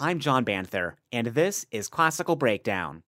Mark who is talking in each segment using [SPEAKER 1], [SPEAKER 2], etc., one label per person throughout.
[SPEAKER 1] I'm John Banther, and this is Classical Breakdown.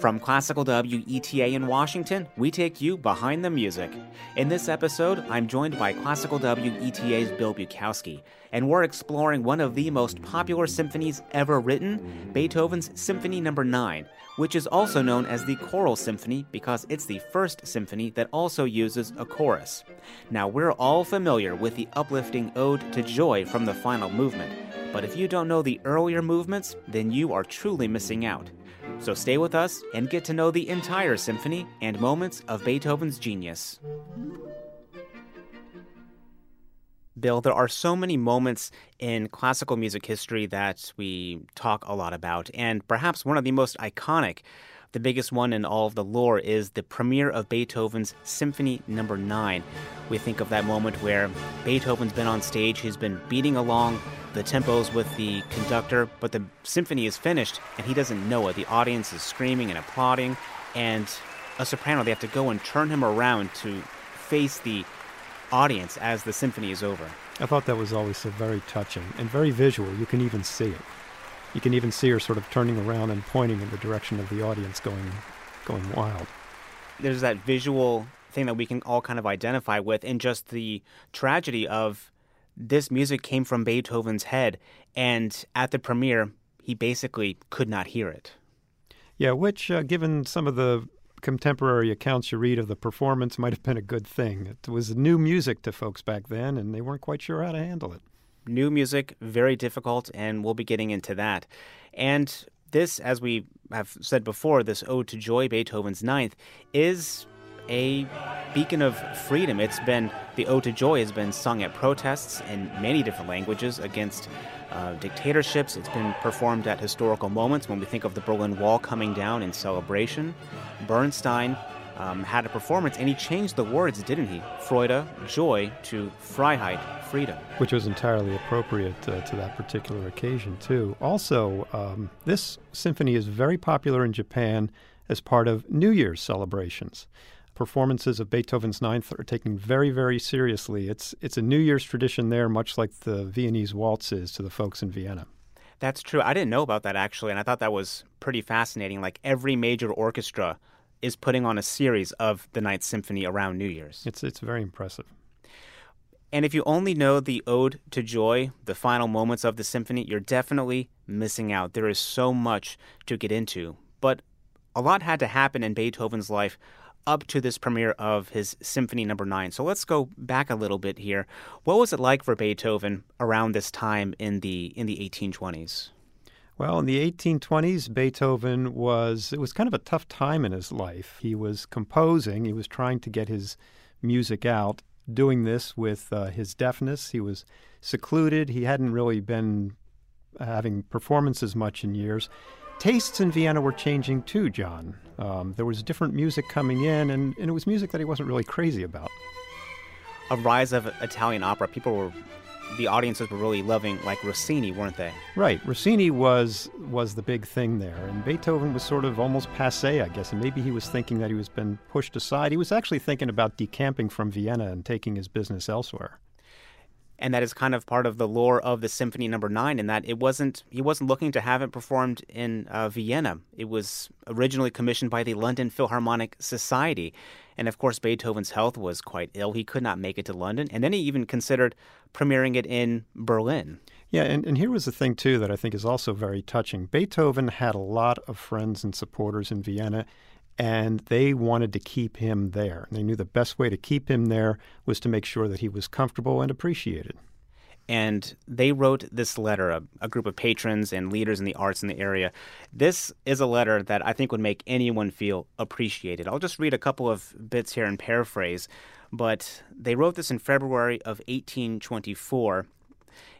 [SPEAKER 1] From Classical WETA in Washington, we take you behind the music. In this episode, I'm joined by Classical WETA's Bill Bukowski, and we're exploring one of the most popular symphonies ever written, Beethoven's Symphony No. 9, which is also known as the Choral Symphony because it's the first symphony that also uses a chorus. Now, we're all familiar with the uplifting Ode to Joy from the final movement, but if you don't know the earlier movements, then you are truly missing out. So stay with us and get to know the entire symphony and moments of Beethoven's genius. Bill, there are so many moments in classical music history that we talk a lot about, and perhaps one of the most iconic, the biggest one in all of the lore, is the premiere of Beethoven's Symphony Number no. 9. We think of that moment where Beethoven's been on stage, he's been beating along the tempos with the conductor, but the symphony is finished and he doesn't know it. The audience is screaming and applauding, and a soprano, they have to go and turn him around to face the audience as the symphony is over.
[SPEAKER 2] I thought that was always so very touching and very visual. You can even see it. You can even see her sort of turning around and pointing in the direction of the audience, going, going wild.
[SPEAKER 1] There's that visual thing that we can all kind of identify with, and just the tragedy of this music came from Beethoven's head, and at the premiere, he basically could not hear it.
[SPEAKER 2] Yeah, which, uh, given some of the contemporary accounts you read of the performance, might have been a good thing. It was new music to folks back then, and they weren't quite sure how to handle it.
[SPEAKER 1] New music, very difficult, and we'll be getting into that. And this, as we have said before, this Ode to Joy, Beethoven's Ninth, is a beacon of freedom. It's been, the Ode to Joy has been sung at protests in many different languages against uh, dictatorships. It's been performed at historical moments when we think of the Berlin Wall coming down in celebration. Bernstein um, had a performance and he changed the words, didn't he? Freude, joy, to Freiheit, freedom.
[SPEAKER 2] Which was entirely appropriate uh, to that particular occasion, too. Also, um, this symphony is very popular in Japan as part of New Year's celebrations performances of Beethoven's Ninth are taken very, very seriously. It's it's a New Year's tradition there, much like the Viennese waltz is to the folks in Vienna.
[SPEAKER 1] That's true. I didn't know about that actually, and I thought that was pretty fascinating. Like every major orchestra is putting on a series of the Ninth Symphony around New Year's.
[SPEAKER 2] It's it's very impressive.
[SPEAKER 1] And if you only know the Ode to Joy, the final moments of the symphony, you're definitely missing out. There is so much to get into. But a lot had to happen in Beethoven's life up to this premiere of his Symphony Number no. 9. So let's go back a little bit here. What was it like for Beethoven around this time in the in the 1820s?
[SPEAKER 2] Well, in the 1820s, Beethoven was it was kind of a tough time in his life. He was composing, he was trying to get his music out, doing this with uh, his deafness. He was secluded. He hadn't really been having performances much in years tastes in Vienna were changing too, John. Um, there was different music coming in, and, and it was music that he wasn't really crazy about.
[SPEAKER 1] A rise of Italian opera. People were, the audiences were really loving, like Rossini, weren't they?
[SPEAKER 2] Right. Rossini was was the big thing there, and Beethoven was sort of almost passe, I guess. And maybe he was thinking that he was been pushed aside. He was actually thinking about decamping from Vienna and taking his business elsewhere
[SPEAKER 1] and that is kind of part of the lore of the Symphony Number no. Nine. In that it wasn't he wasn't looking to have it performed in uh, Vienna. It was originally commissioned by the London Philharmonic Society, and of course Beethoven's health was quite ill. He could not make it to London, and then he even considered premiering it in Berlin.
[SPEAKER 2] Yeah, and, and here was the thing too that I think is also very touching. Beethoven had a lot of friends and supporters in Vienna and they wanted to keep him there. They knew the best way to keep him there was to make sure that he was comfortable and appreciated.
[SPEAKER 1] And they wrote this letter, a, a, group of patrons and leaders in the arts in the area. This is a letter that I think would make anyone feel appreciated. I'll just read a couple of bits here and paraphrase. But they wrote this in February of 1824.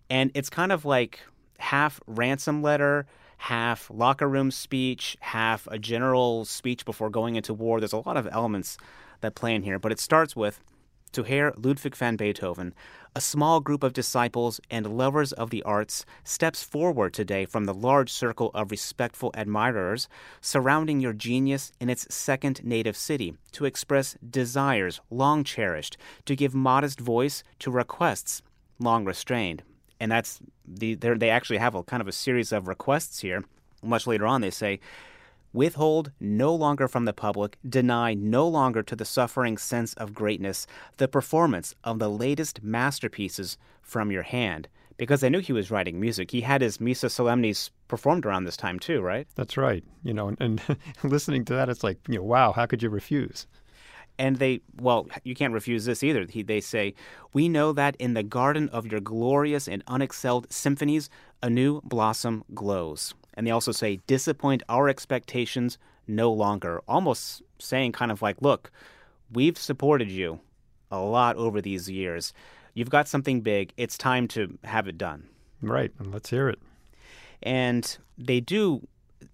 [SPEAKER 1] And it's kind of like half ransom letter, half locker room speech, half a general speech before going into war. There's a lot of elements that play in here, but it starts with to Herr Ludwig van Beethoven, a small group of disciples and lovers of the arts steps forward today from the large circle of respectful admirers surrounding your genius in its second native city to express desires long cherished, to give modest voice to requests long restrained And that's the they actually have a kind of a series of requests here. Much later on, they say, withhold no longer from the public, deny no longer to the suffering sense of greatness the performance of the latest masterpieces from your hand. Because they knew he was writing music. He had his Missa Solemnis performed around this time too, right?
[SPEAKER 2] That's right. You know, and, and listening to that, it's like, you know, wow, how could you refuse?
[SPEAKER 1] And they, well, you can't refuse this either. He, they say, We know that in the garden of your glorious and unexcelled symphonies, a new blossom glows. And they also say, Disappoint our expectations no longer. Almost saying, kind of like, Look, we've supported you a lot over these years. You've got something big. It's time to have it done.
[SPEAKER 2] Right. And let's hear it.
[SPEAKER 1] And they do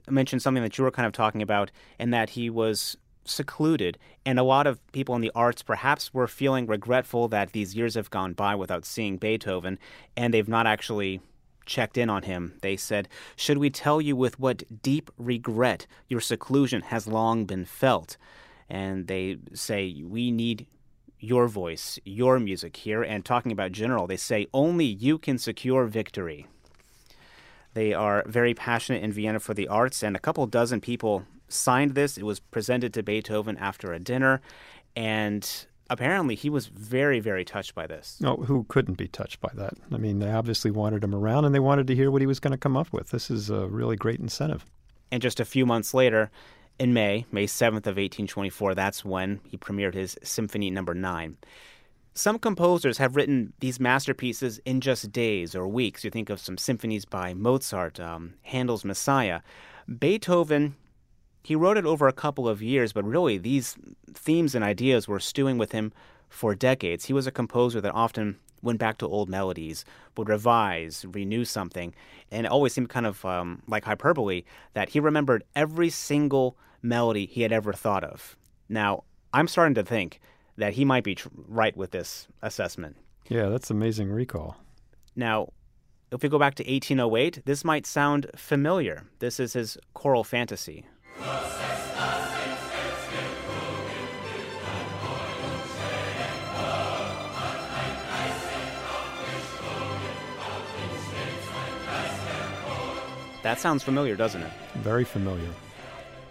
[SPEAKER 1] mention something that you were kind of talking about, and that he was secluded. And a lot of people in the arts perhaps were feeling regretful that these years have gone by without seeing Beethoven, and they've not actually checked in on him. They said, Should we tell you with what deep regret your seclusion has long been felt? And they say, We need your voice, your music here. And talking about general, they say, Only you can secure victory. They are very passionate in Vienna for the arts, and a couple dozen people signed this. It was presented to Beethoven after a dinner, and apparently he was very, very touched by this.
[SPEAKER 2] No, who couldn't be touched by that? I mean, they obviously wanted him around and they wanted to hear what he was going to come up with. This is a really great incentive.
[SPEAKER 1] And just a few months later, in May, May 7th of 1824, that's when he premiered his Symphony Number no. 9. Some composers have written these masterpieces in just days or weeks. You think of some symphonies by Mozart, um, Handel's Messiah. Beethoven he wrote it over a couple of years, but really these themes and ideas were stewing with him for decades. He was a composer that often went back to old melodies, would revise, renew something, and it always seemed kind of um, like hyperbole that he remembered every single melody he had ever thought of. Now, I'm starting to think that he might be tr- right with this assessment.
[SPEAKER 2] Yeah, that's amazing recall.
[SPEAKER 1] Now, if we go back to 1808, this might sound familiar. This is his choral fantasy. That sounds familiar, doesn't it?
[SPEAKER 2] Very familiar.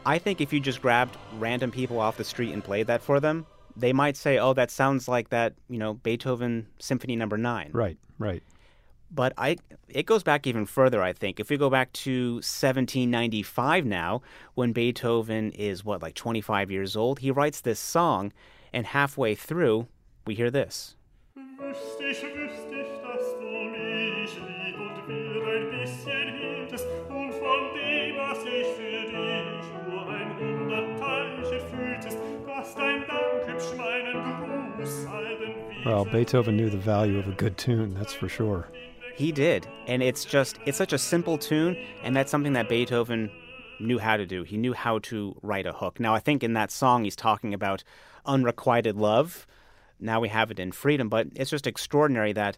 [SPEAKER 1] I think if you just grabbed random people off the street and played that for them, they might say, "Oh, that sounds like that, you know, Beethoven Symphony Number no. 9."
[SPEAKER 2] Right, right.
[SPEAKER 1] But I, it goes back even further. I think if we go back to 1795 now, when Beethoven is what, like 25 years old, he writes this song, and halfway through, we hear this.
[SPEAKER 2] Well, Beethoven knew the value of a good tune, that's for sure.
[SPEAKER 1] He did. And it's just, it's such a simple tune, and that's something that Beethoven knew how to do. He knew how to write a hook. Now, I think in that song he's talking about unrequited love. Now we have it in freedom, but it's just extraordinary that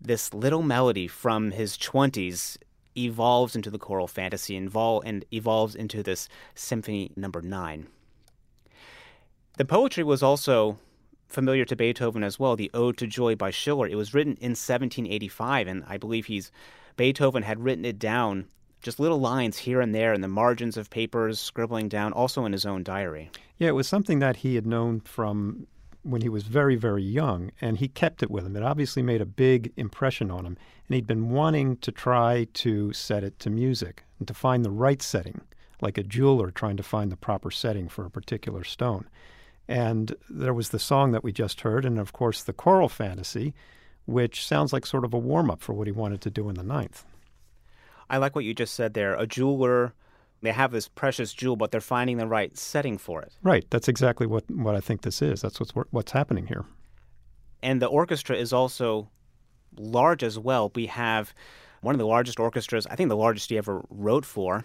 [SPEAKER 1] this little melody from his 20s evolves into the choral fantasy and evolves into this symphony number 9. The poetry was also familiar to Beethoven as well, the Ode to Joy by Schiller. It was written in 1785, and I believe he's Beethoven had written it down, just little lines here and there in the margins of papers, scribbling down, also in his own diary.
[SPEAKER 2] Yeah, it was something that he had known from when he was very, very young, and he kept it with him. It obviously made a big impression on him, and he'd been wanting to try to set it to music and to find the right setting, like a jeweler trying to find the proper setting for a particular stone. And there was the song that we just heard, and of course the choral fantasy, which sounds like sort of a warm up for what he wanted to do in the ninth.
[SPEAKER 1] I like what you just said there. A jeweler, they have this precious jewel, but they're finding the right setting for it.
[SPEAKER 2] Right. That's exactly what, what I think this is. That's what's, what's happening here.
[SPEAKER 1] And the orchestra is also large as well. We have one of the largest orchestras, I think the largest he ever wrote for.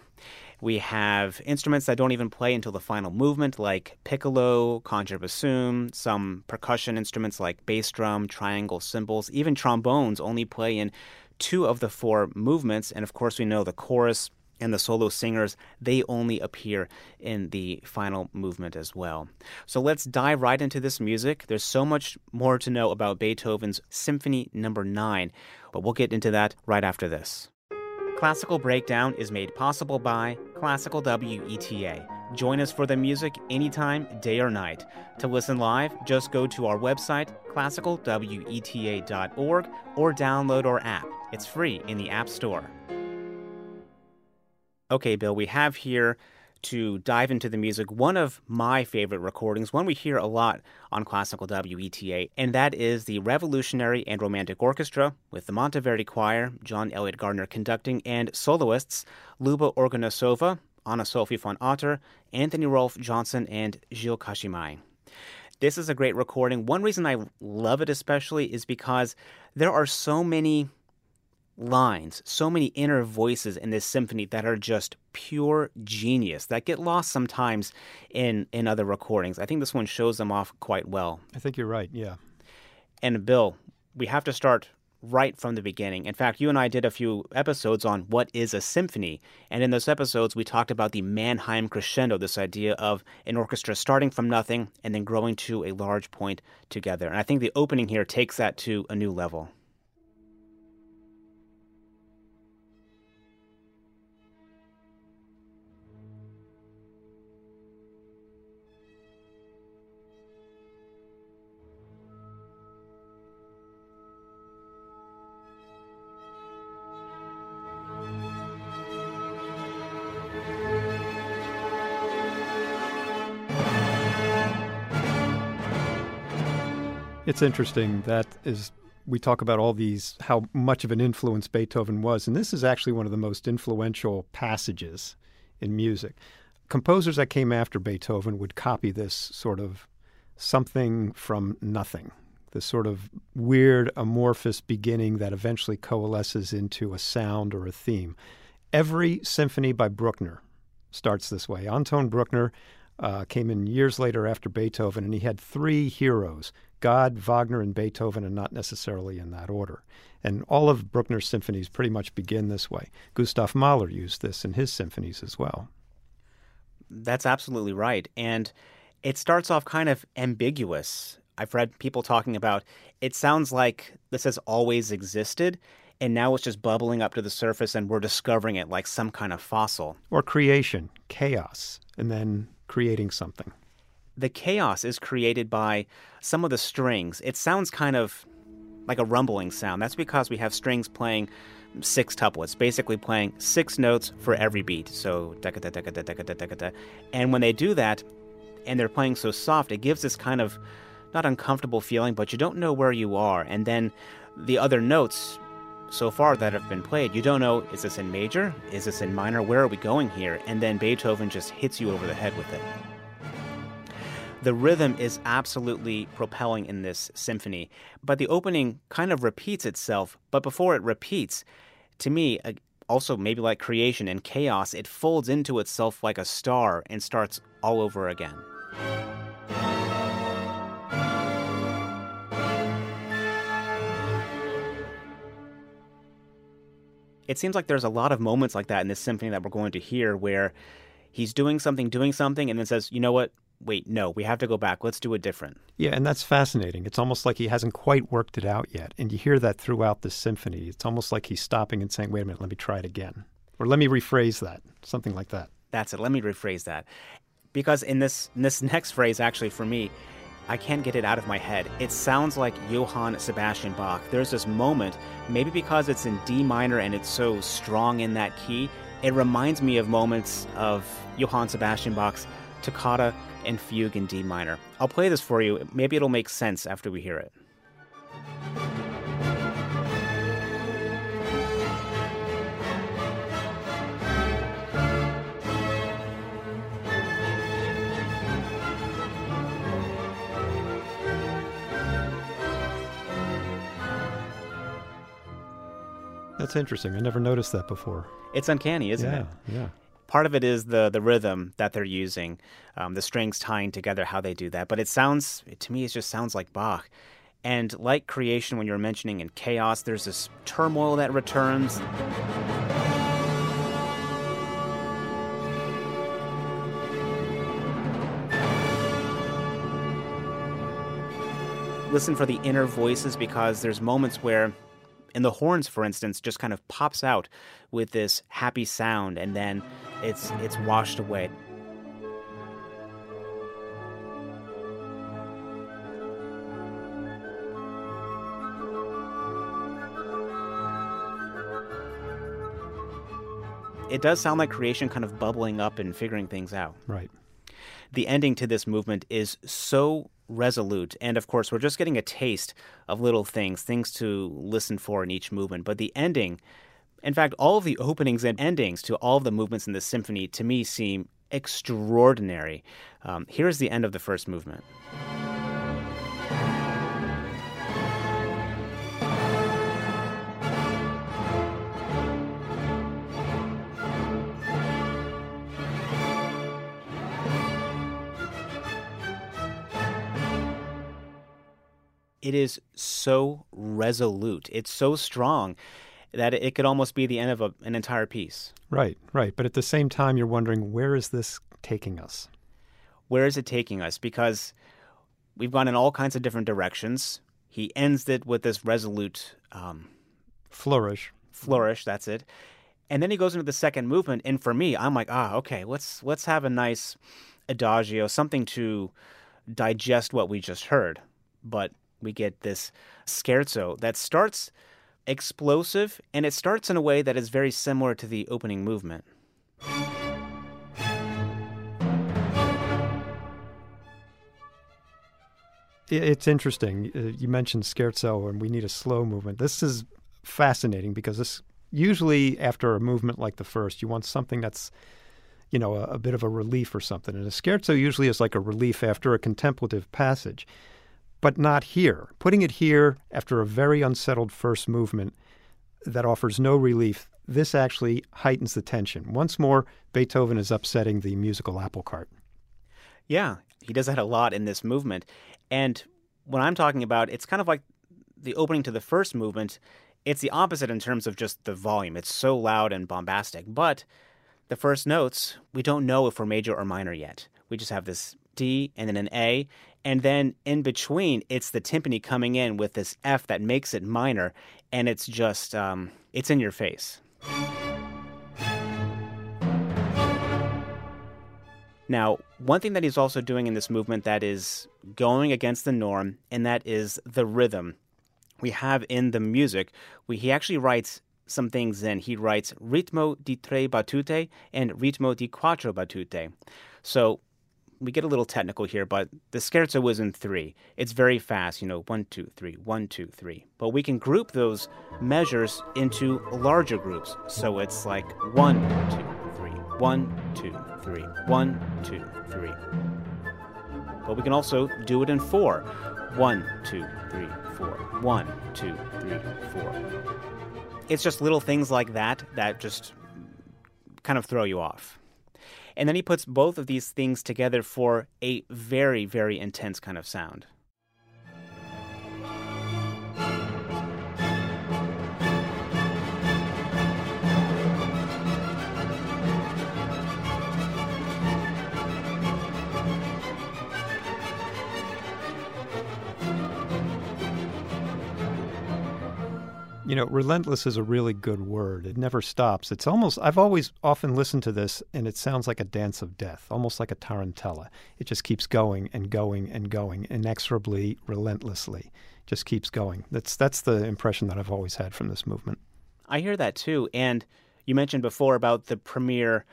[SPEAKER 1] We have instruments that don't even play until the final movement, like piccolo, contrabassoon, some percussion instruments like bass drum, triangle cymbals, even trombones only play in two of the four movements. And of course, we know the chorus and the solo singers, they only appear in the final movement as well. So let's dive right into this music. There's so much more to know about Beethoven's Symphony Number no. 9, but we'll get into that right after this. Classical Breakdown is made possible by Classical WETA. Join us for the music anytime, day or night. To listen live, just go to our website, classicalweta.org, or download our app. It's free in the App Store. Okay, Bill, we have here to dive into the music one of my favorite recordings, one we hear a lot on classical WETA, and that is the Revolutionary and Romantic Orchestra with the Monteverdi Choir, John Eliot Gardiner conducting, and soloists Luba Orgonasova, Anna Sofie von Otter, Anthony Rolfe Johnson, and Gilles Cachemaille. This is a great recording. One reason I love it especially is because there are so many lines, so many inner voices in this symphony that are just pure genius that get lost sometimes in in other recordings. I think this one shows them off quite well.
[SPEAKER 2] I think you're right. Yeah.
[SPEAKER 1] And Bill, we have to start right from the beginning. In fact, you and I did a few episodes on what is a symphony. And in those episodes, we talked about the Mannheim crescendo, this idea of an orchestra starting from nothing and then growing to a large point together. And I think the opening here takes that to a new level.
[SPEAKER 2] It's interesting that is we talk about all these how much of an influence Beethoven was, and this is actually one of the most influential passages in music. Composers that came after Beethoven would copy this sort of something from nothing, this sort of weird amorphous beginning that eventually coalesces into a sound or a theme. Every symphony by Bruckner starts this way. Anton Bruckner uh, came in years later after Beethoven, and he had three heroes God, Wagner, and Beethoven, and not necessarily in that order. And all of Bruckner's symphonies pretty much begin this way. Gustav Mahler used this in his symphonies as well.
[SPEAKER 1] That's absolutely right. And it starts off kind of ambiguous. I've read people talking about it sounds like this has always existed, and now it's just bubbling up to the surface and we're discovering it like some kind of fossil.
[SPEAKER 2] Or creation, chaos, and then creating something
[SPEAKER 1] the chaos is created by some of the strings. It sounds kind of like a rumbling sound. That's because we have strings playing six tuplets, basically playing six notes for every beat. So and when they do that, and they're playing so soft, it gives this kind of not uncomfortable feeling, but you don't know where you are. And then the other notes so far that have been played, you don't know is this in major? Is this in minor? Where are we going here? And then Beethoven just hits you over the head with it. The rhythm is absolutely propelling in this symphony, but the opening kind of repeats itself. But before it repeats, to me, uh, also maybe like creation and chaos, it folds into itself like a star and starts all over again. It seems like there's a lot of moments like that in this symphony that we're going to hear where he's doing something, doing something, and then says, you know what, wait, no, we have to go back. Let's do it different.
[SPEAKER 2] Yeah, and that's fascinating. It's almost like he hasn't quite worked it out yet. And you hear that throughout the symphony. It's almost like he's stopping and saying, wait a minute, let me try it again. Or let me rephrase that, something like that.
[SPEAKER 1] That's it. Let me rephrase that. Because in this, in this next phrase, actually, for me, I can't get it out of my head. It sounds like Johann Sebastian Bach. There's this moment, maybe because it's in D minor and it's so strong in that key, it reminds me of moments of Johann Sebastian Bach's toccata and fugue in D minor. I'll play this for you. Maybe it'll make sense after we hear it.
[SPEAKER 2] that's interesting. I never noticed that before.
[SPEAKER 1] It's uncanny, isn't
[SPEAKER 2] yeah,
[SPEAKER 1] it?
[SPEAKER 2] Yeah.
[SPEAKER 1] Part of it is the the rhythm that they're using, um, the strings tying together, how they do that. But it sounds to me, it just sounds like Bach. And like creation, when you were mentioning in chaos, there's this turmoil that returns. Listen for the inner voices because there's moments where in the horns for instance just kind of pops out with this happy sound and then it's it's washed away it does sound like creation kind of bubbling up and figuring things out.
[SPEAKER 2] Right.
[SPEAKER 1] The ending to this movement is so resolute. And of course, we're just getting a taste of little things, things to listen for in each movement. But the ending, in fact, all of the openings and endings to all of the movements in the symphony to me seem extraordinary. Um, here's the end of the first movement. It is so resolute. It's so strong that it could almost be the end of a, an entire piece.
[SPEAKER 2] Right, right. But at the same time, you're wondering where is this taking us?
[SPEAKER 1] Where is it taking us? Because we've gone in all kinds of different directions. He ends it with this resolute um,
[SPEAKER 2] flourish.
[SPEAKER 1] Flourish, that's it. And then he goes into the second movement, and for me, I'm like, ah, okay, let's let's have a nice adagio, something to digest what we just heard. But we get this scherzo that starts explosive and it starts in a way that is very similar to the opening movement.
[SPEAKER 2] It's interesting. Uh, you mentioned scherzo, and we need a slow movement. This is fascinating because this usually after a movement like the first, you want something that's you know a, a bit of a relief or something. And a scherzo usually is like a relief after a contemplative passage but not here. Putting it here after a very unsettled first movement that offers no relief, this actually heightens the tension. Once more, Beethoven is upsetting the musical apple cart.
[SPEAKER 1] Yeah, he does that a lot in this movement. And when I'm talking about, it's kind of like the opening to the first movement. It's the opposite in terms of just the volume. It's so loud and bombastic. But the first notes, we don't know if we're major or minor yet. We just have this D and then an A, and then in between, it's the timpani coming in with this F that makes it minor, and it's just, um, it's in your face. Now, one thing that he's also doing in this movement that is going against the norm, and that is the rhythm. We have in the music, we, he actually writes some things in. He writes ritmo di tre battute and ritmo di quattro battute. So we get a little technical here, but the scherzo was in three. It's very fast, you know, one, two, three, one, two, three. But we can group those measures into larger groups. So it's like one, two, three, one, two, three, one, two, three. But we can also do it in four. One, two, three, four. One, two, three, four. It's just little things like that that just kind of throw you off. And then he puts both of these things together for a very, very intense kind of sound.
[SPEAKER 2] You know, relentless is a really good word. It never stops. It's almost, I've always often listened to this and it sounds like a dance of death, almost like a tarantella. It just keeps going and going and going, inexorably, relentlessly. Just keeps going. That's, that's the impression that I've always had from this movement.
[SPEAKER 1] I hear that too. And you mentioned before about the premiere,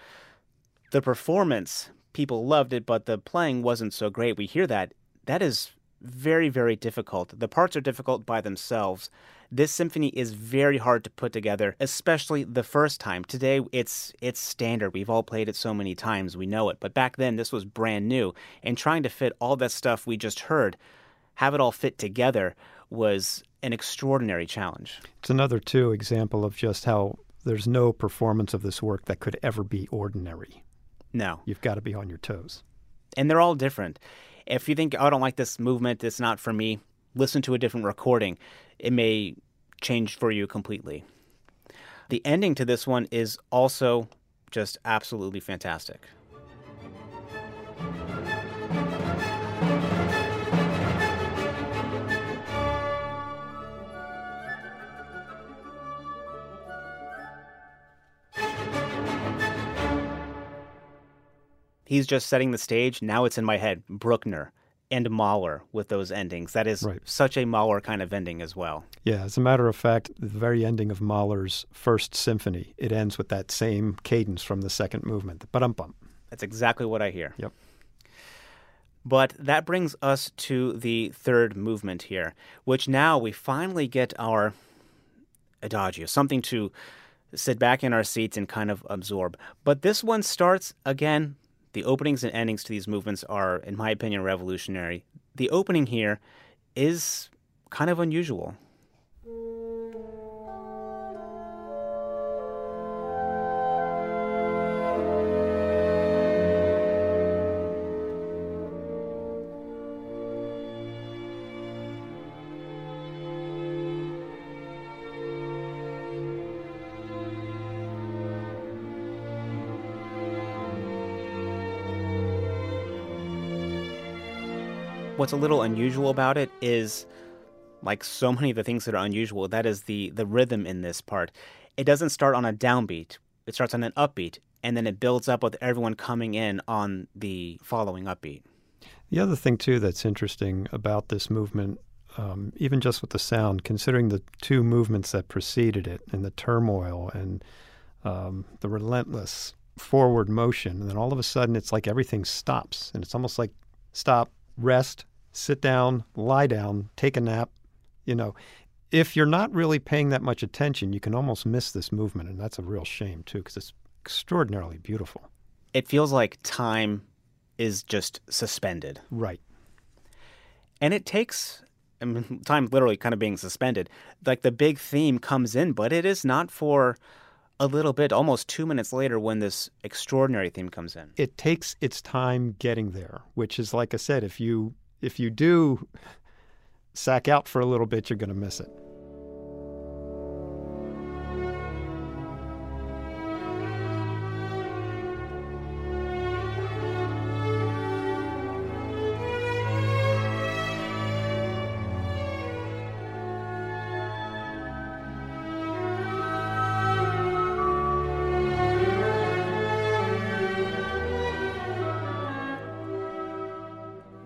[SPEAKER 1] the performance. People loved it, but the playing wasn't so great. We hear that. That is very, very difficult. The parts are difficult by themselves. This symphony is very hard to put together, especially the first time. Today it's it's standard. We've all played it so many times, we know it. But back then this was brand new and trying to fit all that stuff we just heard, have it all fit together was an extraordinary challenge.
[SPEAKER 2] It's another too example of just how there's no performance of this work that could ever be ordinary.
[SPEAKER 1] No.
[SPEAKER 2] You've got to be on your toes.
[SPEAKER 1] And they're all different. If you think, oh, I don't like this movement, it's not for me, listen to a different recording, it may change for you completely. The ending to this one is also just absolutely fantastic. He's just setting the stage. Now it's in my head. Bruckner and Mahler with those endings. That is
[SPEAKER 2] Right.
[SPEAKER 1] such a Mahler kind of ending as well.
[SPEAKER 2] Yeah, as a matter of fact, the very ending of Mahler's First Symphony, it ends with that same cadence from the second movement, the ba bum
[SPEAKER 1] That's exactly what I hear.
[SPEAKER 2] Yep.
[SPEAKER 1] But that brings us to the third movement here, which now we finally get our adagio, something to sit back in our seats and kind of absorb. But this one starts again. The openings and endings to these movements are, in my opinion, revolutionary. The opening here is kind of unusual. What's a little unusual about it is, like so many of the things that are unusual, that is the the rhythm in this part. It doesn't start on a downbeat; it starts on an upbeat, and then it builds up with everyone coming in on the following upbeat.
[SPEAKER 2] The other thing, too, that's interesting about this movement, um, even just with the sound, considering the two movements that preceded it and the turmoil and um, the relentless forward motion, and then all of a sudden it's like everything stops. And it's almost like stop, rest, sit down, lie down, take a nap. You know, if you're not really paying that much attention, you can almost miss this movement. And that's a real shame, too, because it's extraordinarily beautiful.
[SPEAKER 1] It feels like time is just suspended.
[SPEAKER 2] Right.
[SPEAKER 1] and it takes I mean, time literally kind of being suspended. Like the big theme comes in, but it is not for a little bit, almost two minutes later, when this extraordinary theme comes in.
[SPEAKER 2] it takes its time getting there which is like i said if you if you do sack out for a little bit you're going to miss it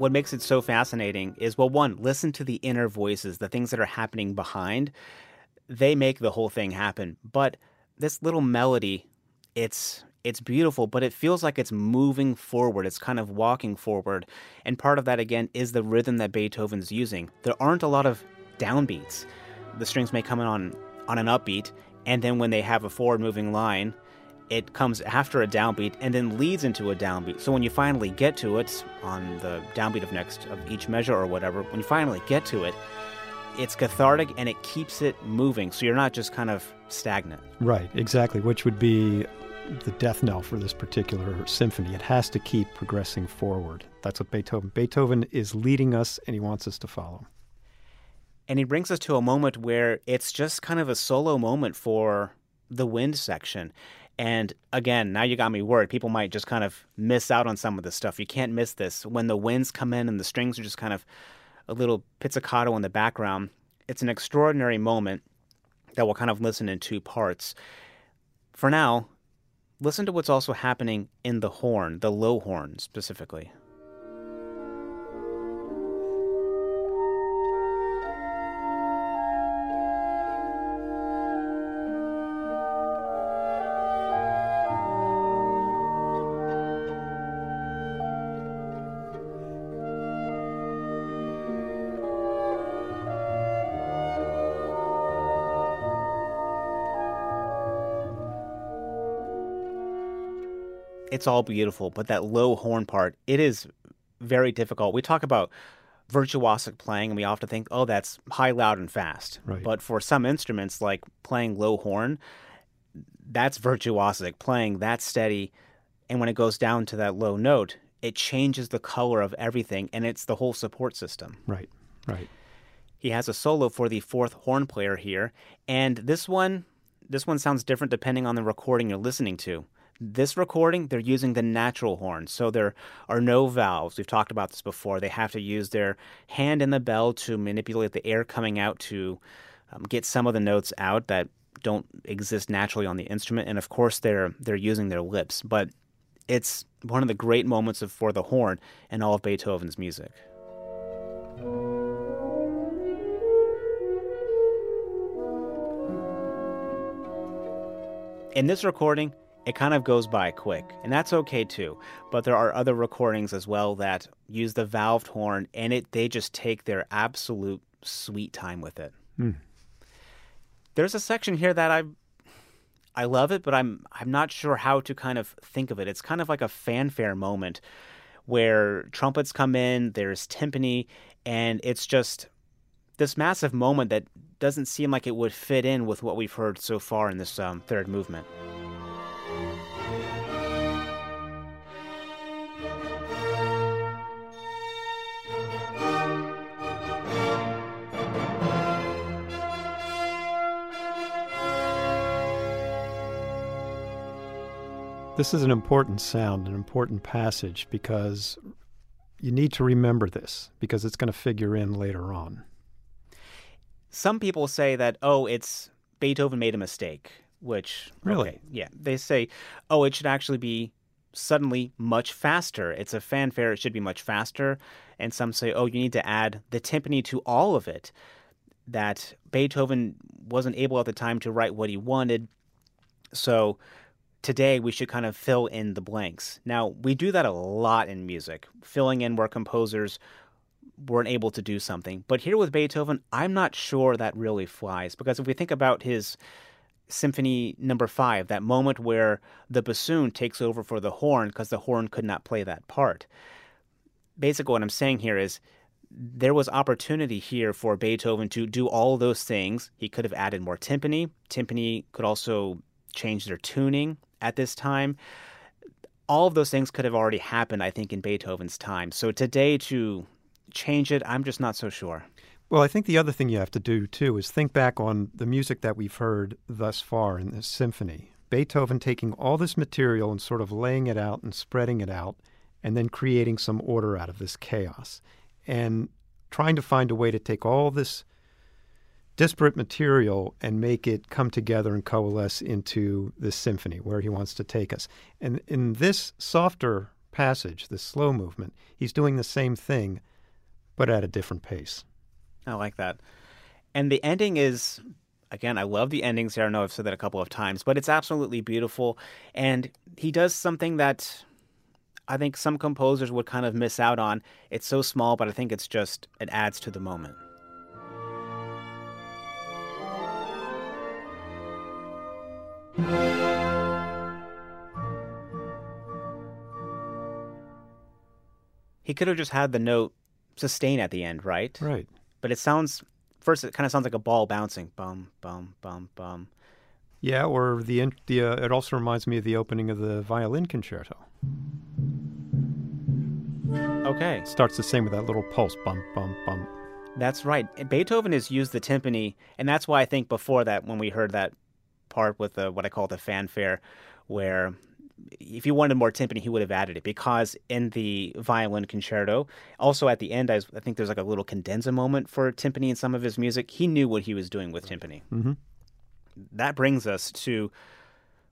[SPEAKER 1] What makes it so fascinating is well, one, listen to the inner voices, the things that are happening behind. They make the whole thing happen. But this little melody, it's it's beautiful, but it feels like it's moving forward. It's kind of walking forward. And part of that again is the rhythm that Beethoven's using. There aren't a lot of downbeats. The strings may come in on on an upbeat, and then when they have a forward moving line, it comes after a downbeat and then leads into a downbeat. So when you finally get to it on the downbeat of next of each measure or whatever, when you finally get to it, it's cathartic and it keeps it moving. So you're not just kind of stagnant.
[SPEAKER 2] right exactly which would be the death knell for this particular symphony it has to keep progressing forward that's what beethoven beethoven is leading us and he wants us to follow
[SPEAKER 1] And he brings us to a moment where it's just kind of a solo moment for the wind section. And again, now you got me worried. People might just kind of miss out on some of this stuff. You can't miss this. When the winds come in and the strings are just kind of a little pizzicato in the background, it's an extraordinary moment that we'll kind of listen in two parts. For now, listen to what's also happening in the horn, the low horn specifically. It's all beautiful, but that low horn part, it is very difficult. We talk about virtuosic playing and we often think, oh, that's high, loud, and fast.
[SPEAKER 2] Right.
[SPEAKER 1] But for some instruments, like playing low horn, that's virtuosic, playing that steady. And when it goes down to that low note, it changes the color of everything and it's the whole support system.
[SPEAKER 2] right right
[SPEAKER 1] He has a solo for the fourth horn player here, and this one this one sounds different depending on the recording you're listening to. This recording, they're using the natural horn, so there are no valves. We've talked about this before. They have to use their hand in the bell to manipulate the air coming out to um, get some of the notes out that don't exist naturally on the instrument, and of course they're they're using their lips. But It's one of the great moments of, for the horn in all of Beethoven's music. In this recording, it kind of goes by quick, and that's okay too. But there are other recordings as well that use the valved horn, and it they just take their absolute sweet time with it. Hmm. There's a section here that I I love it, but I'm I'm not sure how to kind of think of it. It's kind of like a fanfare moment where trumpets come in, there's timpani, and it's just this massive moment that doesn't seem like it would fit in with what we've heard so far in this um, third movement.
[SPEAKER 2] This is an important sound, an important passage, because you need to remember this because it's going to figure in later on.
[SPEAKER 1] Some people say that, oh, it's Beethoven made a mistake, which.
[SPEAKER 2] Really?
[SPEAKER 1] Okay, yeah. They say, oh, it should actually be suddenly much faster. It's a fanfare, it should be much faster. And some say, oh, you need to add the timpani to all of it. That Beethoven wasn't able at the time to write what he wanted. So today we should kind of fill in the blanks. Now, we do that a lot in music, filling in where composers weren't able to do something. But here with Beethoven, I'm not sure that really flies because if we think about his Symphony number 5, that moment where the bassoon takes over for the horn because the horn could not play that part. Basically what I'm saying here is there was opportunity here for Beethoven to do all those things. He could have added more timpani. Timpani could also change their tuning at this time. All of those things could have already happened, I think, in Beethoven's time. So today to change it, I'm just not so sure.
[SPEAKER 2] Well, I think the other thing you have to do too is think back on the music that we've heard thus far in this symphony. Beethoven taking all this material and sort of laying it out and spreading it out and then creating some order out of this chaos and trying to find a way to take all this disparate material and make it come together and coalesce into this symphony where he wants to take us. And in this softer passage, this slow movement, he's doing the same thing, but at a different pace.
[SPEAKER 1] I like that. And the ending is, again, I love the endings here. I know I've said that a couple of times, but it's absolutely beautiful. And he does something that I think some composers would kind of miss out on. It's so small, but I think it's just, it adds to the moment. He could have just had the note sustain at the end, right?
[SPEAKER 2] Right.
[SPEAKER 1] But it sounds first it kind of sounds like a ball bouncing, bum bum bum bum.
[SPEAKER 2] Yeah, or the the uh, it also reminds me of the opening of the violin concerto.
[SPEAKER 1] Okay.
[SPEAKER 2] It starts the same with that little pulse, bum bum bum.
[SPEAKER 1] That's right. Beethoven has used the timpani, and that's why I think before that, when we heard that part with the what I call the fanfare, where if he wanted more timpani, he would have added it because in the violin concerto, also at the end, I, I think there's like a little cadenza moment for timpani in some of his music. He knew what he was doing with timpani.
[SPEAKER 2] Mm-hmm.
[SPEAKER 1] That brings us to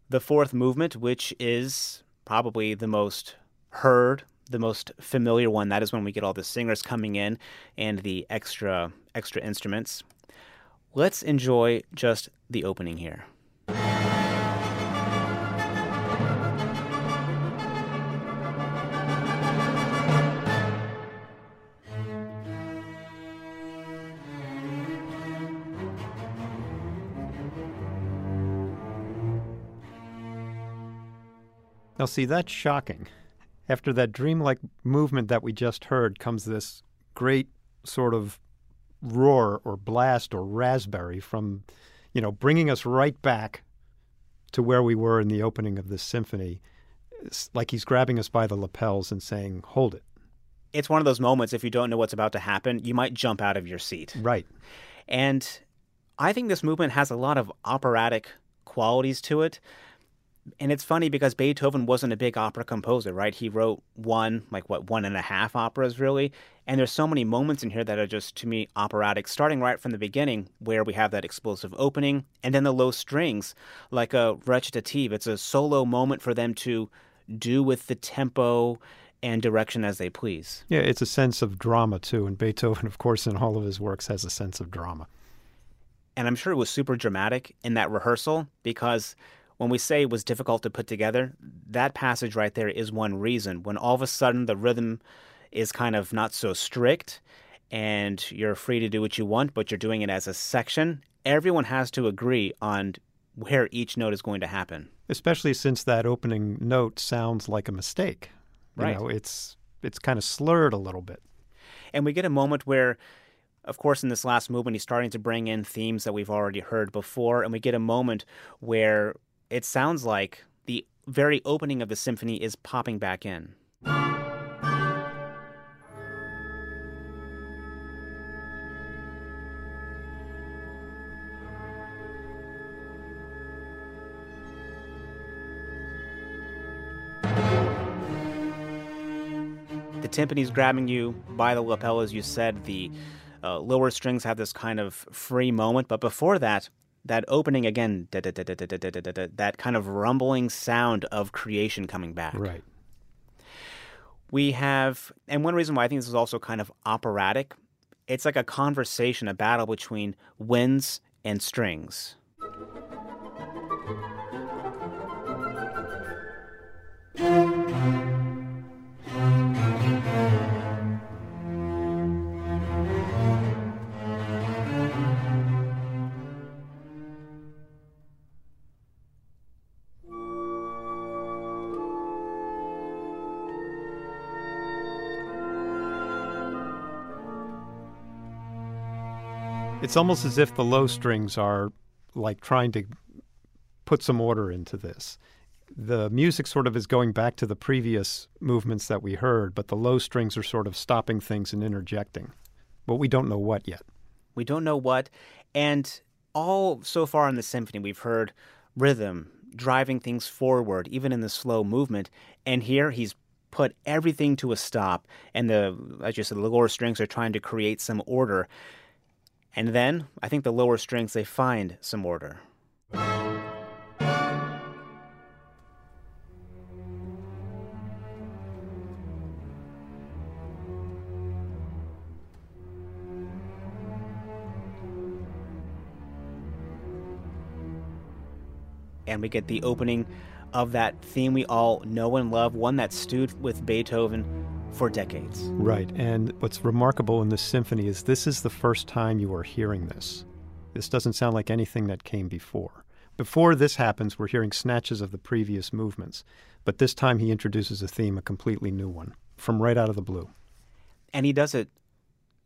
[SPEAKER 1] the fourth movement, which is probably the most heard, the most familiar one. That is when we get all the singers coming in and the extra extra instruments. Let's enjoy just the opening here.
[SPEAKER 2] See, that's shocking. After that dreamlike movement that we just heard comes this great sort of roar or blast or raspberry from, you know, bringing us right back to where we were in the opening of this symphony. It's like he's grabbing us by the lapels and saying, hold it.
[SPEAKER 1] It's one of those moments, if you don't know what's about to happen, you might jump out of your seat.
[SPEAKER 2] Right.
[SPEAKER 1] And I think this movement has a lot of operatic qualities to it and it's funny because Beethoven wasn't a big opera composer, right? He wrote one, like what, one and a half operas, really. And there's so many moments in here that are just, to me, operatic, starting right from the beginning, where we have that explosive opening, and then the low strings, like a recitative. It's a solo moment for them to do with the tempo and direction as they please.
[SPEAKER 2] Yeah, it's a sense of drama too. And Beethoven, of course, in all of his works has a sense of drama.
[SPEAKER 1] And I'm sure it was super dramatic in that rehearsal because when we say it was difficult to put together, that passage right there is one reason. When all of a sudden the rhythm is kind of not so strict and you're free to do what you want, but you're doing it as a section, everyone has to agree on where each note is going to happen.
[SPEAKER 2] Especially since that opening note sounds like a mistake. You
[SPEAKER 1] Right.
[SPEAKER 2] know, it's it's kind of slurred a little bit.
[SPEAKER 1] And we get a moment where, of course, in this last movement, he's starting to bring in themes that we've already heard before. And we get a moment where it sounds like the very opening of the symphony is popping back in. The timpani's grabbing you by the lapel, as you said. The uh, lower strings have this kind of free moment, but before that, that opening again, that kind of rumbling sound of creation coming back.
[SPEAKER 2] Right.
[SPEAKER 1] We have, and one reason why I think this is also kind of operatic, it's like a conversation, a battle between winds and strings.
[SPEAKER 2] It's almost as if the low strings are like trying to put some order into this. The music sort of is going back to the previous movements that we heard, but the low strings are sort of stopping things and interjecting. But we don't know what yet.
[SPEAKER 1] We don't know what. And all so far in the symphony, we've heard rhythm, driving things forward, even in the slow movement. And here he's put everything to a stop. And the, as you said, the lower strings are trying to create some order. And then I think the lower strings, they find some order. and we get the opening of that theme we all know and love, one that stewed with Beethoven for decades.
[SPEAKER 2] Right. And what's remarkable in this symphony is this is the first time you are hearing this. This doesn't sound like anything that came before. Before this happens, we're hearing snatches of the previous movements. But this time he introduces a theme, a completely new one, from right out of the blue.
[SPEAKER 1] And he does it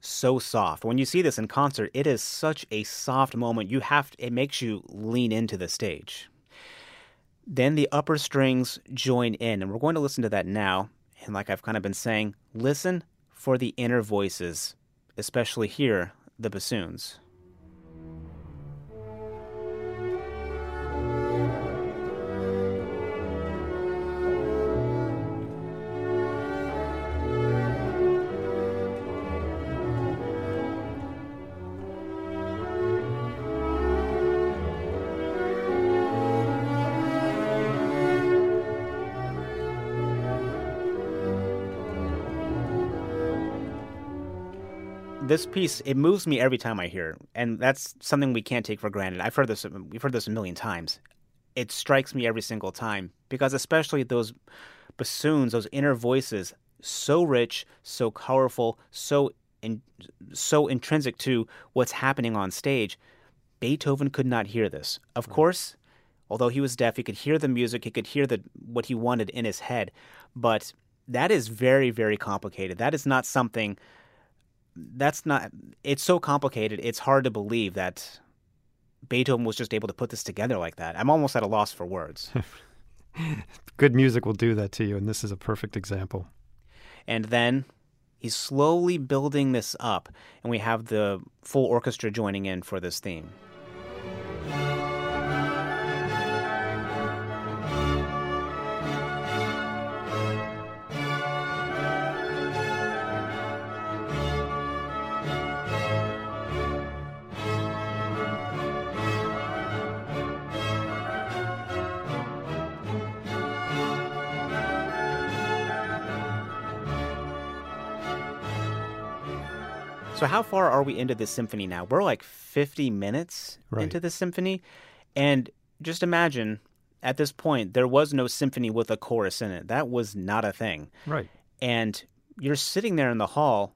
[SPEAKER 1] so soft. When you see this in concert, it is such a soft moment. You have to, it makes you lean into the stage. Then the upper strings join in, and we're going to listen to that now. And like I've kind of been saying, listen for the inner voices, especially here, the bassoons. This piece it moves me every time I hear, it, and that's something we can't take for granted. I've heard this, we've heard this a million times. It strikes me every single time because, especially those bassoons, those inner voices, so rich, so colorful, so in, so intrinsic to what's happening on stage. Beethoven could not hear this. Of mm. course, although he was deaf, he could hear the music, he could hear the what he wanted in his head, but that is very, very complicated. That is not something that's not it's so complicated it's hard to believe that beethoven was just able to put this together like that. I'm almost at a loss for words.
[SPEAKER 2] Good music will do that to you, and this is a perfect example.
[SPEAKER 1] and then he's slowly building this up and we have the full orchestra joining in for this theme So, how far are we into this symphony now? We're like 50 minutes
[SPEAKER 2] Right.
[SPEAKER 1] into this symphony. And just imagine at this point, there was no symphony with a chorus in it. That was not a thing.
[SPEAKER 2] Right.
[SPEAKER 1] And you're sitting there in the hall.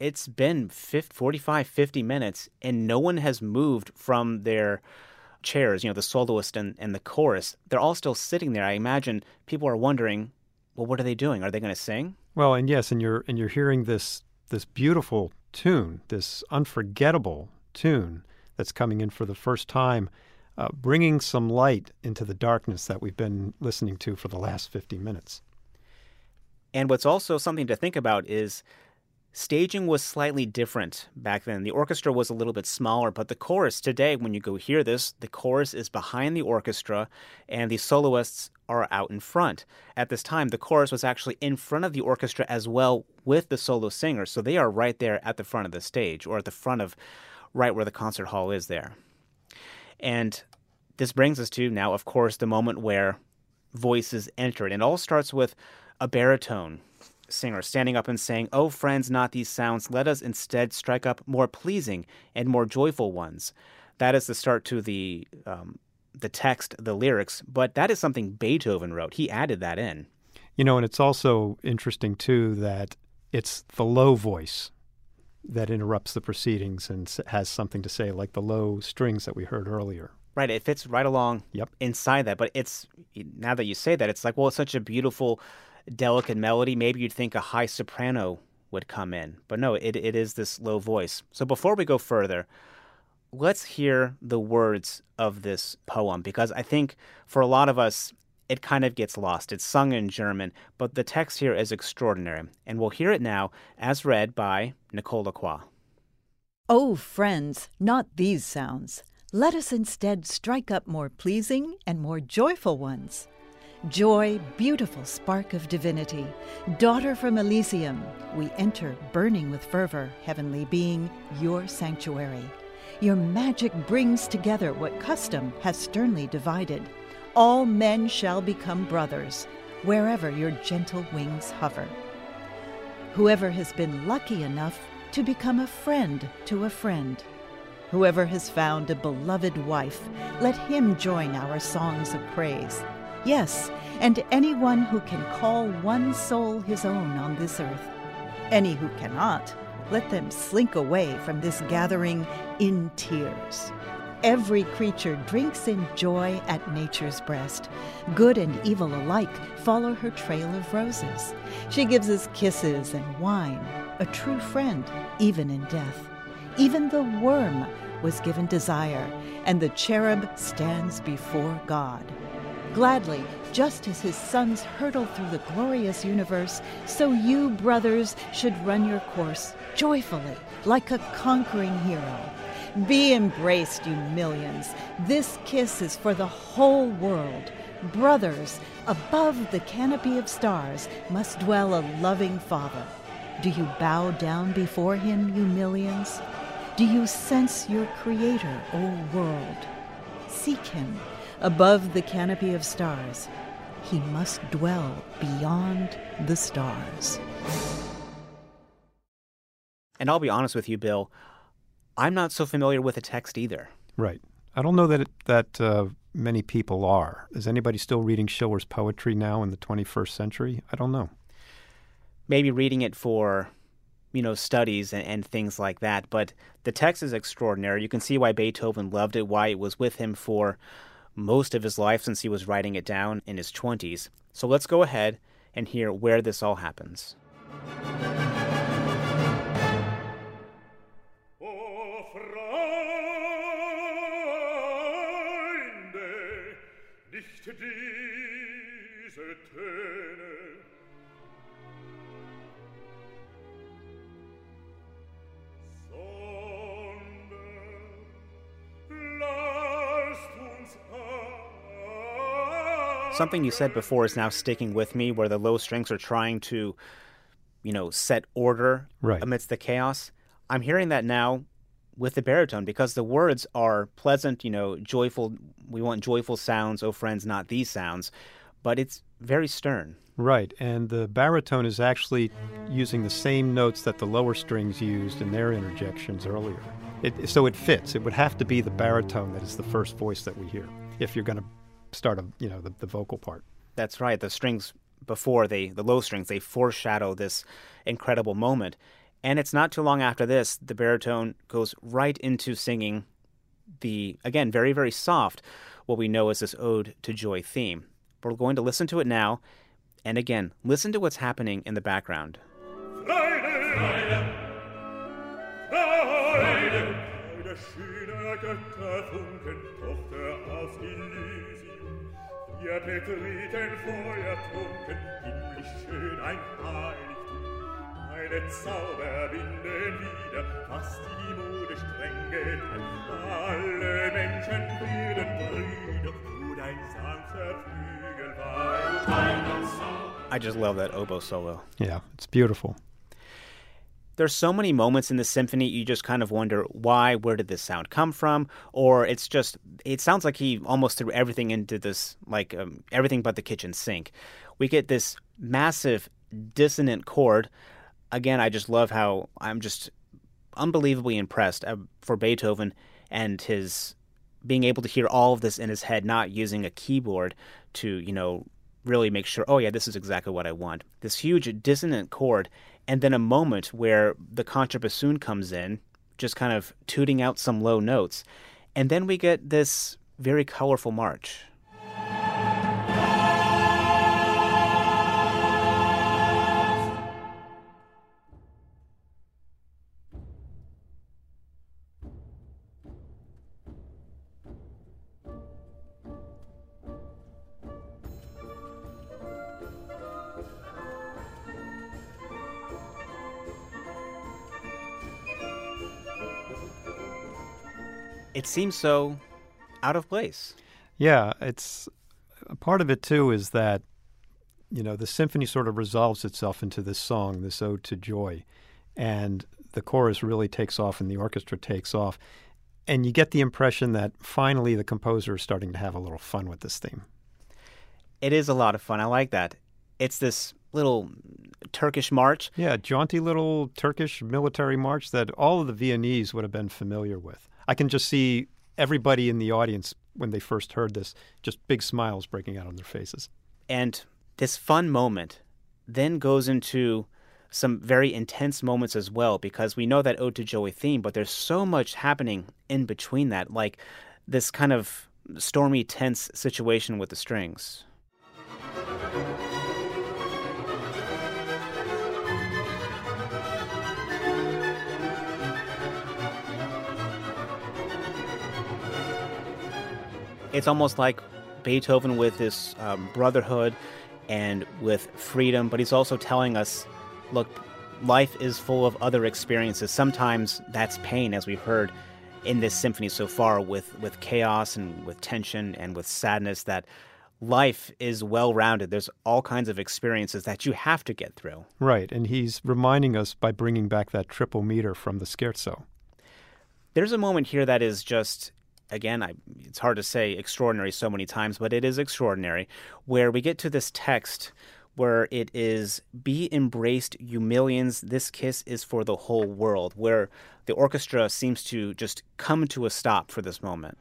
[SPEAKER 1] It's been 50, 45, 50 minutes, and no one has moved from their chairs, you know, the soloist and, and the chorus. They're all still sitting there. I imagine people are wondering, well, what are they doing? Are they going to sing?
[SPEAKER 2] Well, and yes, and you're and you're hearing this this beautiful tune, this unforgettable tune that's coming in for the first time, uh, bringing some light into the darkness that we've been listening to for the last 50 minutes.
[SPEAKER 1] And what's also something to think about is staging was slightly different back then. The orchestra was a little bit smaller, but the chorus today, when you go hear this, the chorus is behind the orchestra and the soloists are out in front. At this time, the chorus was actually in front of the orchestra as well with the solo singers. So they are right there at the front of the stage or at the front of right where the concert hall is there. And this brings us to now, of course, the moment where voices enter. And it all starts with a baritone singer standing up and saying, Oh, friends, not these sounds. Let us instead strike up more pleasing and more joyful ones. That is the start to the. Um, the text, the lyrics, but that is something Beethoven wrote. He added that in.
[SPEAKER 2] You know, and it's also interesting too that it's the low voice that interrupts the proceedings and has something to say, like the low strings that we heard earlier.
[SPEAKER 1] Right, it fits right along
[SPEAKER 2] Yep.
[SPEAKER 1] inside that. But it's now that you say that, it's like, well, it's such a beautiful, delicate melody. Maybe you'd think a high soprano would come in, but no, it it is this low voice. So before we go further, let's hear the words of this poem because I think for a lot of us, it kind of gets lost. It's sung in German, but the text here is extraordinary, and we'll hear it now as read by Nicole Lacroix.
[SPEAKER 3] Oh, friends, not these sounds. Let us instead strike up more pleasing and more joyful ones. Joy, beautiful spark of divinity, daughter from Elysium, we enter burning with fervor, heavenly being, your sanctuary. Your magic brings together what custom has sternly divided. All men shall become brothers, wherever your gentle wings hover. Whoever has been lucky enough to become a friend to a friend. Whoever has found a beloved wife, let him join our songs of praise. Yes, and anyone who can call one soul his own on this earth. Any who cannot, let them slink away from this gathering in tears. Every creature drinks in joy at nature's breast. Good and evil alike follow her trail of roses. She gives us kisses and wine, a true friend, even in death. Even the worm was given desire, and the cherub stands before God. Gladly, just as his sons hurtle through the glorious universe, so you, brothers, should run your course joyfully, like a conquering hero. Be embraced, you millions. This kiss is for the whole world. Brothers, above the canopy of stars must dwell a loving Father. Do you bow down before him, you millions? Do you sense your Creator, O world? Seek him above the canopy of stars. He must dwell beyond the stars.
[SPEAKER 1] And I'll be honest with you, Bill, I'm not so familiar with the text either.
[SPEAKER 2] Right. I don't know that it, that uh, many people are. Is anybody still reading Schiller's poetry now in the 21st century? I don't know.
[SPEAKER 1] Maybe reading it for, you know, studies and, and things like that. But the text is extraordinary. You can see why Beethoven loved it, why it was with him for most of his life since he was writing it down in his 20s. So let's go ahead and hear where this all happens. Something you said before is now sticking with me where the low strings are trying to, you know, set order
[SPEAKER 2] Right.
[SPEAKER 1] amidst the chaos. I'm hearing that now with the baritone because the words are pleasant, you know, joyful. We want joyful sounds, oh friends, not these sounds. But it's very stern.
[SPEAKER 2] Right, and the baritone is actually using the same notes that the lower strings used in their interjections earlier. It, so it fits. It would have to be the baritone that is the first voice that we hear if you're going to start of you know the, the vocal part.
[SPEAKER 1] That's right. The strings before they the low strings they foreshadow this incredible moment, and it's not too long after this the baritone goes right into singing the again very very soft what we know as this ode to joy theme. We're going to listen to it now, and again listen to what's happening in the background.
[SPEAKER 4] Wir betreten feuertrunken, himmlisch schön ein Heiligtum. Meine Zauber binden wieder, fast die Mode streng getrennt. Alle Menschen werden Brüder, du dein sanfter Flügel weih.
[SPEAKER 1] I just love that oboe solo.
[SPEAKER 2] Yeah, it's beautiful.
[SPEAKER 1] There's so many moments in the symphony you just kind of wonder why where did this sound come from? Or it's just it sounds like he almost threw everything into this like um, everything but the kitchen sink. We get this massive dissonant chord. Again i just love how i'm just unbelievably impressed uh, for beethoven and his being able to hear all of this in his head not using a keyboard to you know really make sure oh yeah this is exactly what i want this huge dissonant chord and then a moment where the contrabassoon comes in, just kind of tooting out some low notes, and then we get this very colorful march. It seems so out of place.
[SPEAKER 2] Yeah, it's a part of it too is that you know the symphony sort of resolves itself into this song, this ode to joy, and the chorus really takes off and the orchestra takes off, and you get the impression that finally the composer is starting to have a little fun with this theme.
[SPEAKER 1] It is a lot of fun. I like that. It's this little Turkish march.
[SPEAKER 2] Yeah, jaunty little Turkish military march that all of the Viennese would have been familiar with. I can just see everybody in the audience when they first heard this, just big smiles breaking out on their faces.
[SPEAKER 1] And this fun moment then goes into some very intense moments as well because we know that Ode to Joy theme, but there's so much happening in between that, like this kind of stormy, tense situation with the strings. It's almost like Beethoven with this um, brotherhood and with freedom, but he's also telling us look, life is full of other experiences. Sometimes that's pain, as we've heard in this symphony so far, with, with chaos and with tension and with sadness, that life is well rounded. There's all kinds of experiences that you have to get through.
[SPEAKER 2] Right, and he's reminding us by bringing back that triple meter from the scherzo.
[SPEAKER 1] There's a moment here that is just again, I, it's hard to say extraordinary so many times, but it is extraordinary, where we get to this text where it is be embraced you millions. This kiss is for the whole world where the orchestra seems to just come to a stop for this moment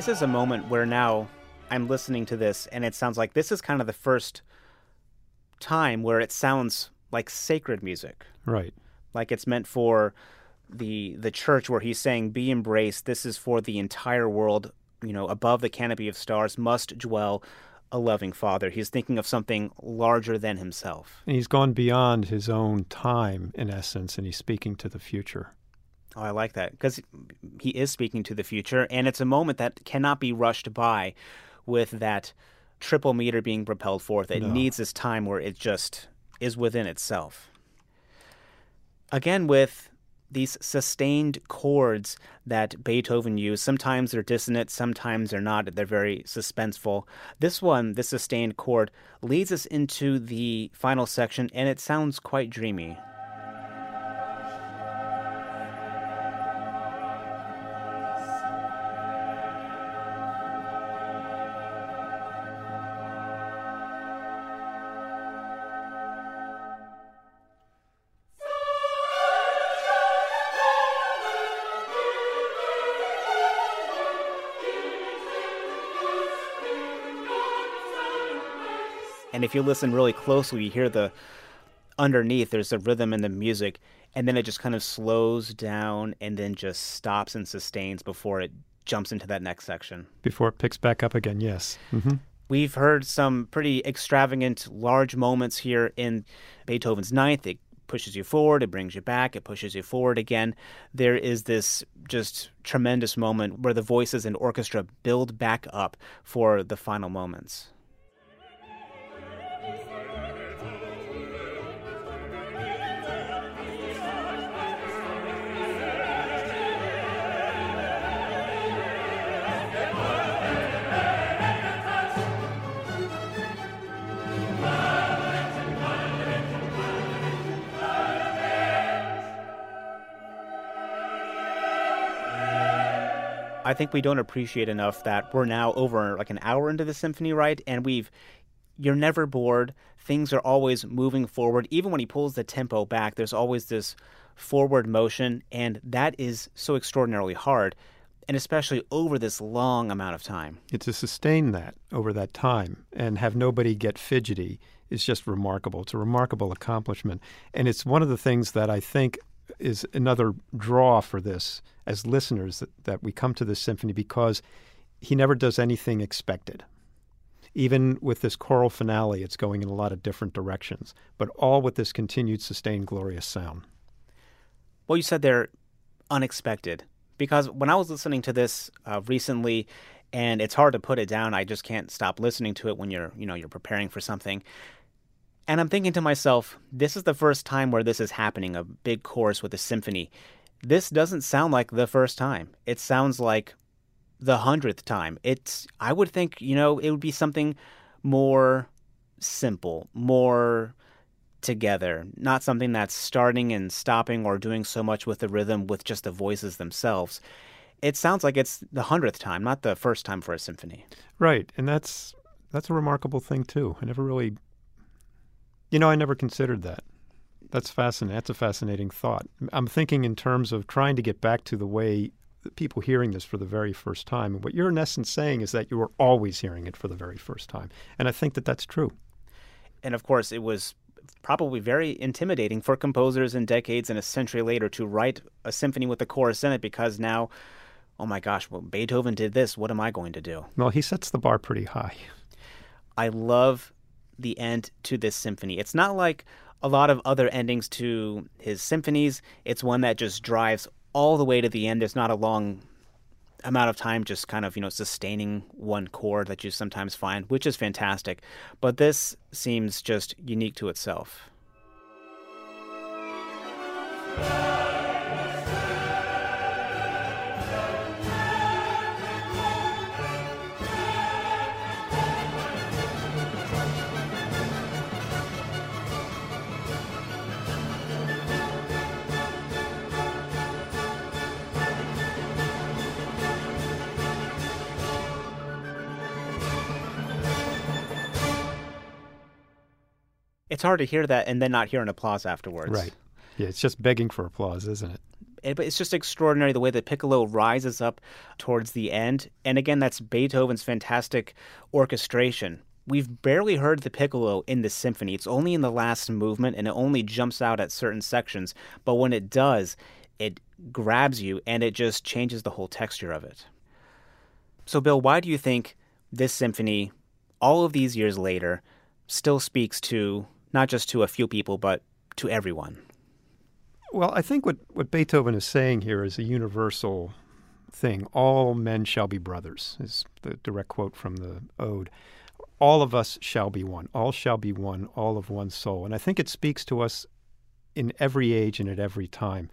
[SPEAKER 1] this is a moment where now I'm listening to this and it sounds like this is kind of the first time where it sounds like sacred music.
[SPEAKER 2] Right.
[SPEAKER 1] Like it's meant for the the church where he's saying be embraced this is for the entire world, you know, above the canopy of stars must dwell a loving father. He's thinking of something larger than himself.
[SPEAKER 2] And he's gone beyond his own time in essence and he's speaking to the future.
[SPEAKER 1] Oh, I like that because he is speaking to the future, and it's a moment that cannot be rushed by with that triple meter being propelled forth. It
[SPEAKER 2] No.
[SPEAKER 1] needs this time where it just is within itself. again with these sustained chords that Beethoven used. Sometimes they're dissonant, sometimes they're not. They're very suspenseful. This one, this sustained chord, leads us into the final section, and it sounds quite dreamy. And if you listen really closely, you hear the underneath, there's a rhythm in the music, and then it just kind of slows down and then just stops and sustains before it jumps into that next section.
[SPEAKER 2] Before it picks back up again, yes. Mm-hmm.
[SPEAKER 1] We've heard some pretty extravagant, large moments here in Beethoven's Ninth. It pushes you forward, it brings you back, it pushes you forward again. There is this just tremendous moment where the voices and orchestra build back up for the final moments. I think we don't appreciate enough that we're now over like an hour into the symphony, right? And we've you're never bored. Things are always moving forward. Even when he pulls the tempo back, there's always this forward motion, and that is so extraordinarily hard, and especially over this long amount of time.
[SPEAKER 2] To sustain that over that time and have nobody get fidgety is just remarkable. It's a remarkable accomplishment. And it's one of the things that I think is another draw for this as listeners that, that we come to this symphony because he never does anything expected. Even with this choral finale, it's going in a lot of different directions, but all with this continued sustained glorious sound.
[SPEAKER 1] Well, you said they're unexpected because when I was listening to this uh, recently, and it's hard to put it down, I just can't stop listening to it when you're, you know, you're preparing for something. And I'm thinking to myself, this is the first time where this is happening, a big chorus with a symphony. This doesn't sound like the first time. It sounds like the hundredth time. It's I would think, you know, it would be something more simple, more together, not something that's starting and stopping or doing so much with the rhythm with just the voices themselves. It sounds like it's the hundredth time, not the first time for a symphony.
[SPEAKER 2] Right, and that's that's a remarkable thing too. I never really you know, I never considered that. That's fascinating. That's a fascinating thought. I'm thinking in terms of trying to get back to the way people hearing this for the very first time. And what you're in essence saying is that you are always hearing it for the very first time. And I think that that's true.
[SPEAKER 1] And of course, it was probably very intimidating for composers in decades and a century later to write a symphony with a chorus in it because now, oh my gosh, well, Beethoven did this. What am I going to do?
[SPEAKER 2] Well, he sets the bar pretty high.
[SPEAKER 1] I love the end to this symphony. It's not like a lot of other endings to his symphonies. It's one that just drives all the way to the end. There's not a long amount of time just kind of, you know, sustaining one chord that you sometimes find, which is fantastic. But this seems just unique to itself. It's hard to hear that and then not hear an applause afterwards.
[SPEAKER 2] Right. Yeah, it's just begging for applause, isn't it?
[SPEAKER 1] it but it's just extraordinary the way that piccolo rises up towards the end. And again, that's Beethoven's fantastic orchestration. We've barely heard the piccolo in the symphony. It's only in the last movement and it only jumps out at certain sections. But when it does, it grabs you and it just changes the whole texture of it. So, Bill, why do you think this symphony, all of these years later, still speaks to not just to a few people, but to everyone.
[SPEAKER 2] Well, I think what, what Beethoven is saying here is a universal thing. All men shall be brothers, is the direct quote from the Ode. All of us shall be one. All shall be one, all of one soul. And I think it speaks to us in every age and at every time.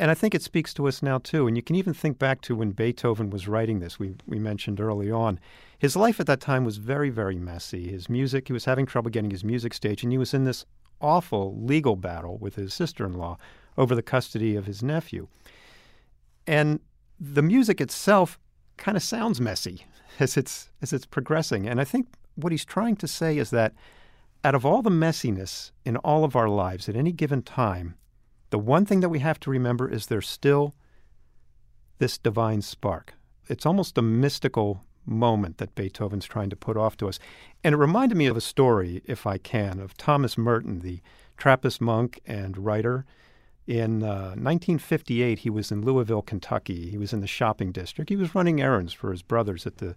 [SPEAKER 2] And I think it speaks to us now too. And you can even think back to when Beethoven was writing this. We we mentioned early on, his life at that time was very very messy. His music, he was having trouble getting his music staged, and he was in this awful legal battle with his sister-in-law over the custody of his nephew. And the music itself kind of sounds messy as it's as it's progressing. And I think what he's trying to say is that out of all the messiness in all of our lives at any given time, the one thing that we have to remember is there's still this divine spark. It's almost a mystical moment that Beethoven's trying to put off to us. And it reminded me of a story, if I can, of Thomas Merton, the Trappist monk and writer. In uh, 1958, he was in Louisville, Kentucky. He was in the shopping district. He was running errands for his brothers at the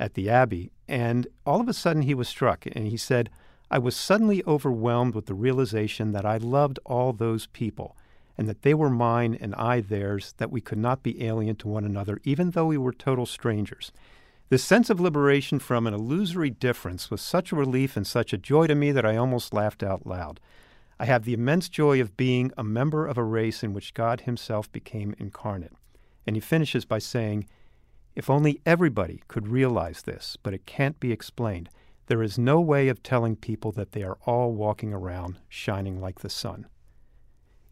[SPEAKER 2] at the abbey, and all of a sudden he was struck, and he said, "I was suddenly overwhelmed with the realization that I loved all those people." and that they were mine and I theirs, that we could not be alien to one another, even though we were total strangers. This sense of liberation from an illusory difference was such a relief and such a joy to me that I almost laughed out loud. I have the immense joy of being a member of a race in which God Himself became incarnate. And he finishes by saying, If only everybody could realize this, but it can't be explained. There is no way of telling people that they are all walking around shining like the sun.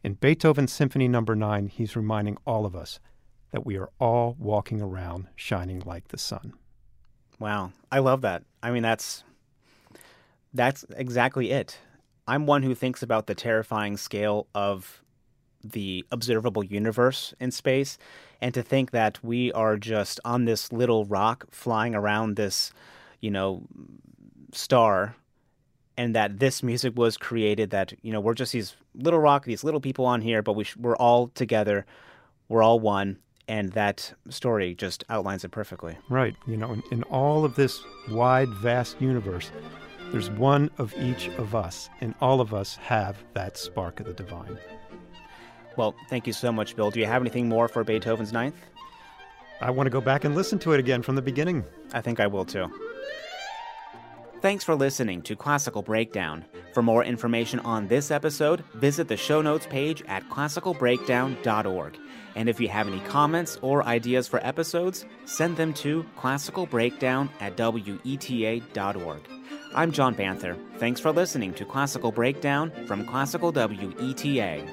[SPEAKER 2] In Beethoven's Symphony No. 9, he's reminding all of us that we are all walking around shining like the sun.
[SPEAKER 1] Wow, I love that. I mean, that's that's exactly it. I'm one who thinks about the terrifying scale of the observable universe in space, and to think that we are just on this little rock flying around this, you know, star and that this music was created that you know we're just these little rock these little people on here but we sh- we're all together we're all one and that story just outlines it perfectly
[SPEAKER 2] Right. You know, in, in all of this wide, vast universe, there's one of each of us, and all of us have that spark of the divine.
[SPEAKER 1] well thank you so much bill do you have anything more for beethoven's ninth
[SPEAKER 2] I want to go back and listen to it again from the beginning.
[SPEAKER 1] i think i will too Thanks for listening to Classical Breakdown. For more information on this episode, visit the show notes page at classicalbreakdown.org. And if you have any comments or ideas for episodes, send them to classicalbreakdown at weta.org. I'm John Banther. Thanks for listening to Classical Breakdown from Classical WETA.